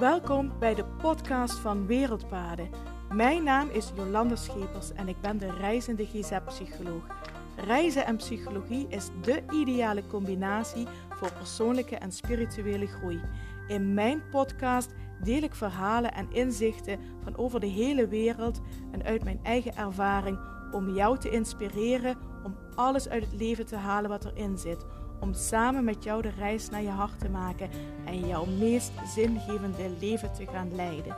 Welkom bij de podcast van Wereldpaden. Mijn naam is Jolanda Schepers en ik ben de reizende GZ-psycholoog. Reizen en psychologie is de ideale combinatie voor persoonlijke en spirituele groei. In mijn podcast deel ik verhalen en inzichten van over de hele wereld en uit mijn eigen ervaring om jou te inspireren om alles uit het leven te halen wat erin zit. Om samen met jou de reis naar je hart te maken en jouw meest zingevende leven te gaan leiden.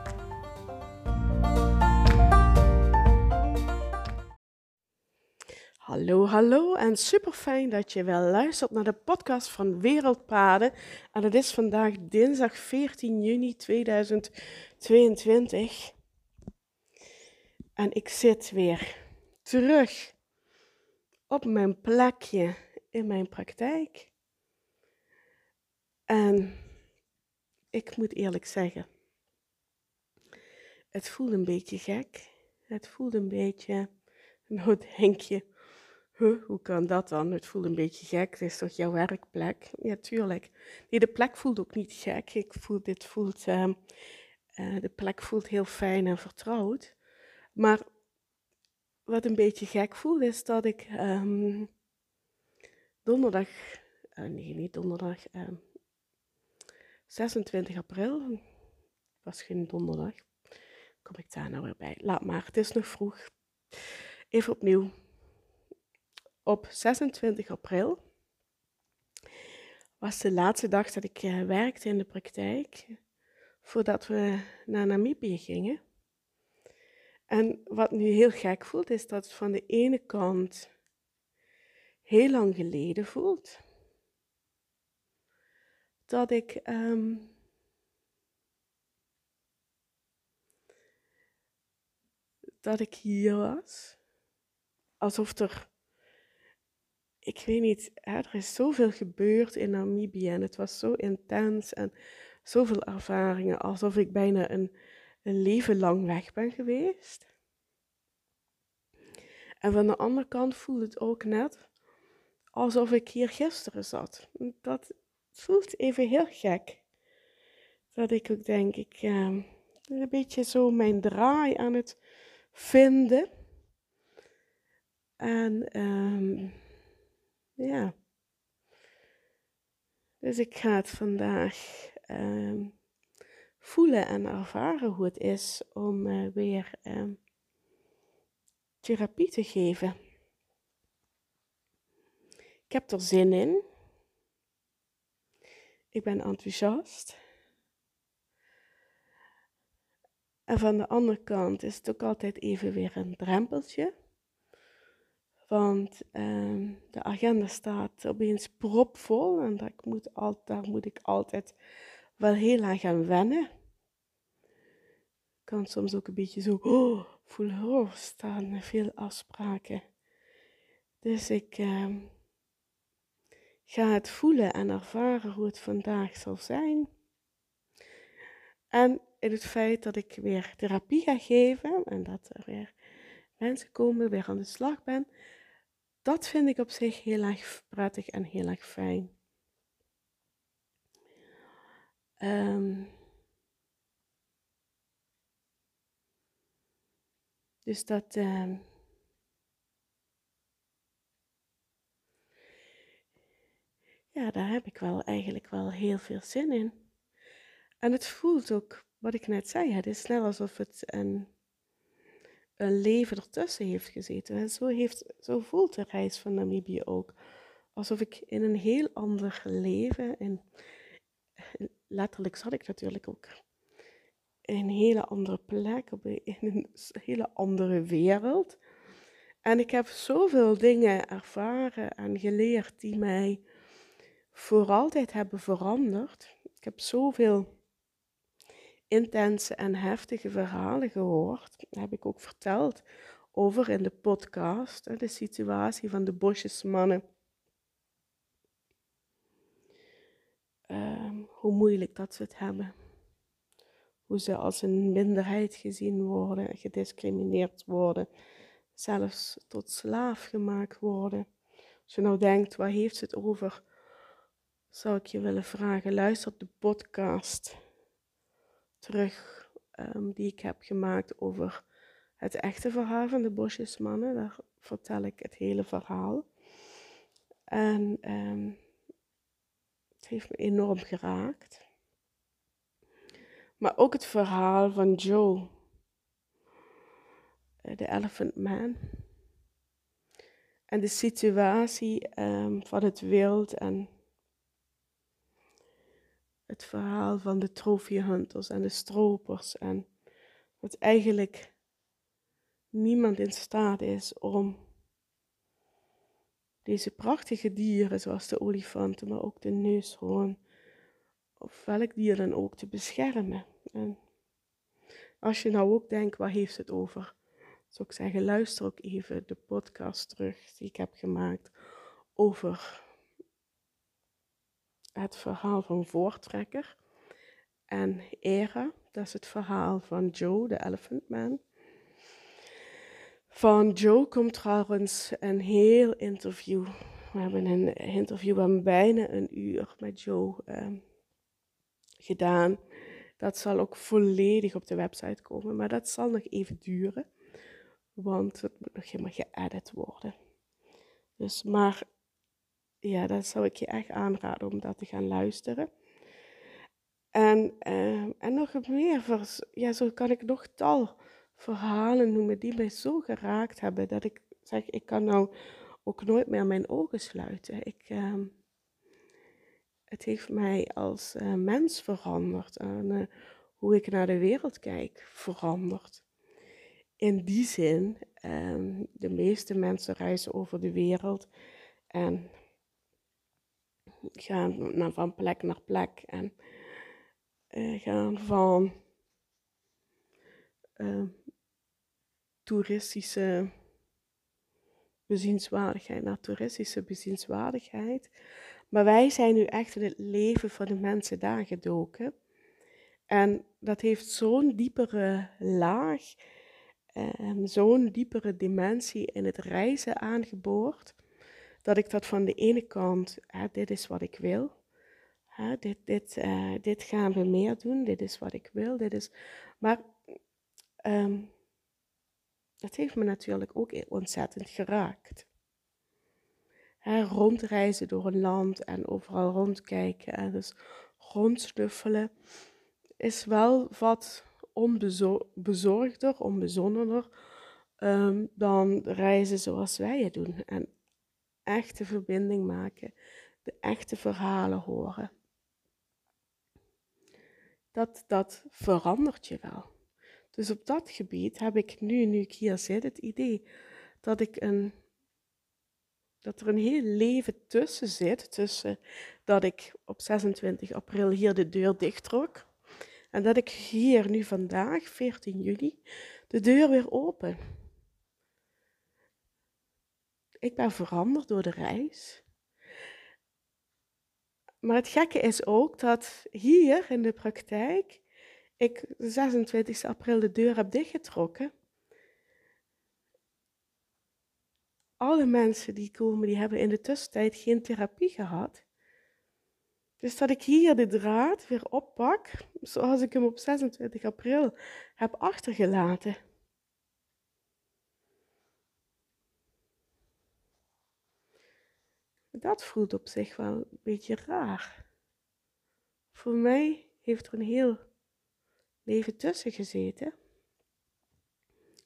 Hallo, hallo en super fijn dat je wel luistert naar de podcast van Wereldpaden. En het is vandaag dinsdag 14 juni 2022. En ik zit weer terug op mijn plekje in mijn praktijk. En ik moet eerlijk zeggen, het voelt een beetje gek. Het voelt een beetje, nou denk je, huh, hoe kan dat dan? Het voelt een beetje gek, het is toch jouw werkplek? Ja, tuurlijk. De plek voelt ook niet gek. Ik voel, dit voelt, uh, uh, de plek voelt heel fijn en vertrouwd. Maar wat een beetje gek voelt, is dat ik um, donderdag, uh, nee, niet donderdag, 26 april, was geen donderdag, kom ik daar nou weer bij. Laat maar, het is nog vroeg. Even opnieuw. Op 26 april was de laatste dag dat ik uh, werkte in de praktijk, voordat we naar Namibië gingen. En wat nu heel gek voelt, is dat van de ene kant heel lang geleden voelt. Dat ik um, dat ik hier was. Alsof er, ik weet niet, er is zoveel gebeurd in Namibië en het was zo intens en zoveel ervaringen, alsof ik bijna een een leven lang weg ben geweest. En van de andere kant voelt het ook net alsof ik hier gisteren zat. Dat voelt even heel gek. Dat ik ook denk, ik uh, een beetje zo mijn draai aan het vinden. En um, ja. Dus ik ga het vandaag um, voelen en ervaren hoe het is om uh, weer therapie te geven. Ik heb er zin in. Ik ben enthousiast. En van de andere kant is het ook altijd even weer een drempeltje. Want uh, de agenda staat opeens propvol en daar moet, al, daar moet ik altijd wel heel aan gaan wennen. Ik kan soms ook een beetje zo oh, voelen, oh, staan veel afspraken. Dus ik uh, ga het voelen en ervaren hoe het vandaag zal zijn. En in het feit dat ik weer therapie ga geven en dat er weer mensen komen, weer aan de slag ben, dat vind ik op zich heel erg prettig en heel erg fijn. Um, dus dat. Um, ja, daar heb ik wel eigenlijk wel heel veel zin in. En het voelt ook, wat ik net zei, het is net alsof het een, een leven ertussen heeft gezeten. En zo, heeft, zo voelt de reis van Namibië ook. Alsof ik in een heel ander leven, in, letterlijk zat ik natuurlijk ook in een hele andere plek, in een hele andere wereld. En ik heb zoveel dingen ervaren en geleerd die mij voor altijd hebben veranderd. Ik heb zoveel intense en heftige verhalen gehoord. Dat heb ik ook verteld over in de podcast. De situatie van de bosjesmannen uh, hoe moeilijk dat ze het hebben. Hoe ze als een minderheid gezien worden, gediscrimineerd worden, zelfs tot slaaf gemaakt worden. Als je nou denkt, waar heeft ze het over? Zou ik je willen vragen, luister de podcast terug ehm, die ik heb gemaakt over het echte verhaal van de bosjesmannen. Daar vertel ik het hele verhaal. En ehm, het heeft me enorm geraakt. Maar ook het verhaal van Joe, eh, de Elephant Man. En de situatie ehm, van het wild en het verhaal van de trofeehunters en de stropers. En dat eigenlijk niemand in staat is om deze prachtige dieren, zoals de olifanten, maar ook de neushoorn, of welk dier dan ook, te beschermen. En als je nou ook denkt, waar heeft het over? Zou ik zeggen, luister ook even de podcast terug die ik heb gemaakt over het verhaal van Voortrekker. En Era, dat is het verhaal van Joe, de Elephant Man. Van Joe komt trouwens een heel interview. We hebben een interview van bijna een uur met Joe ehm, gedaan. Dat zal ook volledig op de website komen, maar dat zal nog even duren, want het moet nog helemaal geëdit worden. Dus, maar ja, dat zou ik je echt aanraden om dat te gaan luisteren. En, uh, en nog meer, ja, zo kan ik nog tal verhalen noemen die mij zo geraakt hebben, dat ik zeg, ik kan nou ook nooit meer mijn ogen sluiten. Ik, uh, het heeft mij als uh, mens veranderd en uh, hoe ik naar de wereld kijk veranderd. In die zin, ehm, de meeste mensen reizen over de wereld en gaan van plek naar plek en uh, gaan van uh, toeristische bezienswaardigheid naar toeristische bezienswaardigheid. Maar wij zijn nu echt in het leven van de mensen daar gedoken. En dat heeft zo'n diepere laag en zo'n diepere dimensie in het reizen aangeboord dat ik dat van de ene kant, hè, dit is wat ik wil, hè, dit, dit, uh, dit gaan we meer doen, dit is wat ik wil, dit is. Maar um, dat heeft me natuurlijk ook ontzettend geraakt. Rondreizen door een land en overal rondkijken en dus rondsnuffelen is wel wat onbezorgder, onbezonnener um, dan reizen zoals wij het doen. En echte verbinding maken, de echte verhalen horen. Dat, dat verandert je wel. Dus op dat gebied heb ik nu, nu ik hier zit, het idee dat ik een dat er een heel leven tussen zit, tussen dat ik op 26 april hier de deur dichttrok en dat ik hier nu vandaag, 14 juli, de deur weer open ik ben veranderd door de reis. Maar het gekke is ook dat hier in de praktijk ik 26 april de deur heb dichtgetrokken. Alle mensen die komen, die hebben in de tussentijd geen therapie gehad. Dus dat ik hier de draad weer oppak, zoals ik hem op 26 april heb achtergelaten. Dat voelt op zich wel een beetje raar. Voor mij heeft er een heel leven tussen gezeten,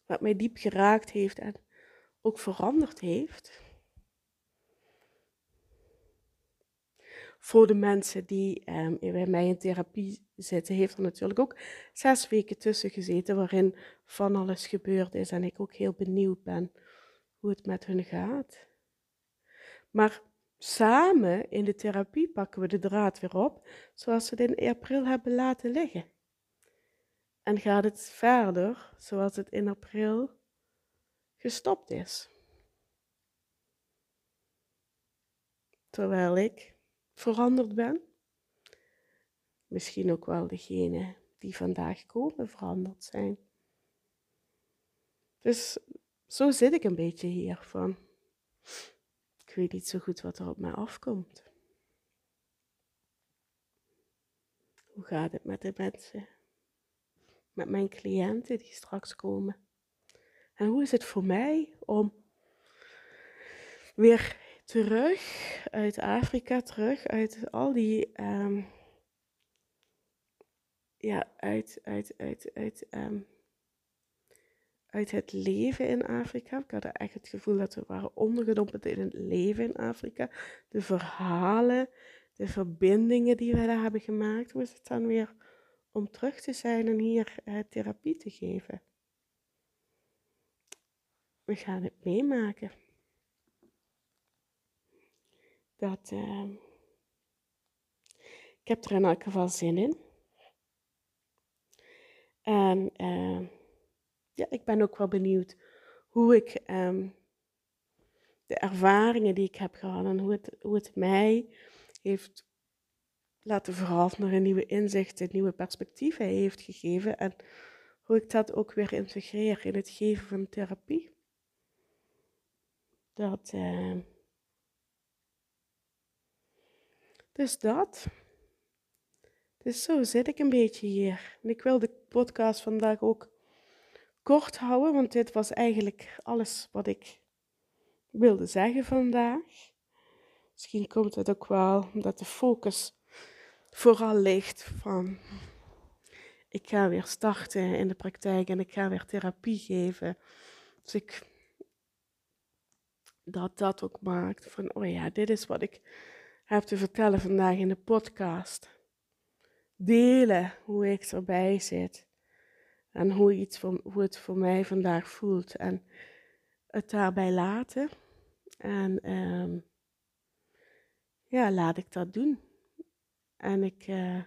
wat mij diep geraakt heeft en ook veranderd heeft. Voor de mensen die eh, bij mij in therapie zitten, heeft er natuurlijk ook zes weken tussen gezeten waarin van alles gebeurd is en ik ook heel benieuwd ben hoe het met hun gaat. Maar Samen in de therapie pakken we de draad weer op, zoals we het in april hebben laten liggen. En gaat het verder zoals het in april gestopt is. Terwijl ik veranderd ben. Misschien ook wel degene die vandaag komen veranderd zijn. Dus zo zit ik een beetje hier van weet niet zo goed wat er op mij afkomt. Hoe gaat het met de mensen met mijn cliënten die straks komen. En hoe is het voor mij om weer terug uit Afrika, terug uit al die, ehm, ja, uit, uit, uit, uit, ehm, uit het leven in Afrika. Ik had echt het gevoel dat we waren ondergedompeld in het leven in Afrika. De verhalen, de verbindingen die we daar hebben gemaakt. Hoe is het dan weer om terug te zijn en hier uh, therapie te geven? We gaan het meemaken. Dat, uh, ik heb er in elk geval zin in. En uh, ja, ik ben ook wel benieuwd hoe ik um, de ervaringen die ik heb gehad en hoe het, hoe het mij heeft laten veranderen, nieuwe inzichten, nieuwe perspectieven heeft gegeven en hoe ik dat ook weer integreer in het geven van therapie. Dat, uh, dus dat. Dus zo zit ik een beetje hier. En ik wil de podcast vandaag ook kort houden, want dit was eigenlijk alles wat ik wilde zeggen vandaag. Misschien komt het ook wel omdat de focus vooral ligt van ik ga weer starten in de praktijk en ik ga weer therapie geven. Dus ik dat dat ook maakt van oh ja, dit is wat ik heb te vertellen vandaag in de podcast. Delen hoe ik erbij zit en hoe, iets voor, hoe het voor mij vandaag voelt en het daarbij laten. En um, ja, laat ik dat doen. En ik uh,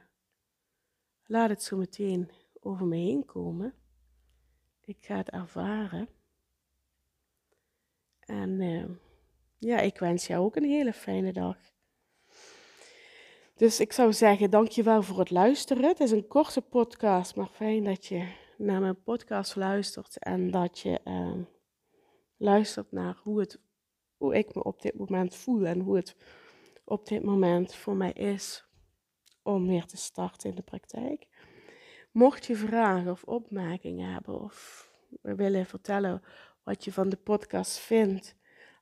laat het zo meteen over me heen komen. Ik ga het ervaren. En uh, ja, ik wens jou ook een hele fijne dag. Dus ik zou zeggen, dankjewel voor het luisteren. Het is een korte podcast, maar fijn dat je naar mijn podcast luistert en dat je uh, luistert naar hoe, het, hoe ik me op dit moment voel en hoe het op dit moment voor mij is om weer te starten in de praktijk. Mocht je vragen of opmerkingen hebben of willen vertellen wat je van de podcast vindt,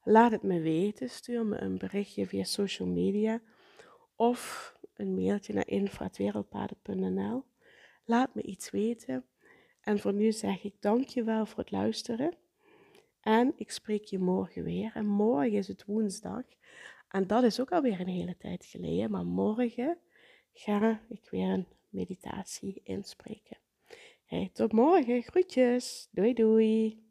laat het me weten. Stuur me een berichtje via social media of een mailtje naar info.wereldpaden.nl. Laat me iets weten. En voor nu zeg ik dankjewel voor het luisteren. En ik spreek je morgen weer. En morgen is het woensdag. En dat is ook alweer een hele tijd geleden. Maar morgen ga ik weer een meditatie inspreken. Tot morgen. Groetjes. Doei doei.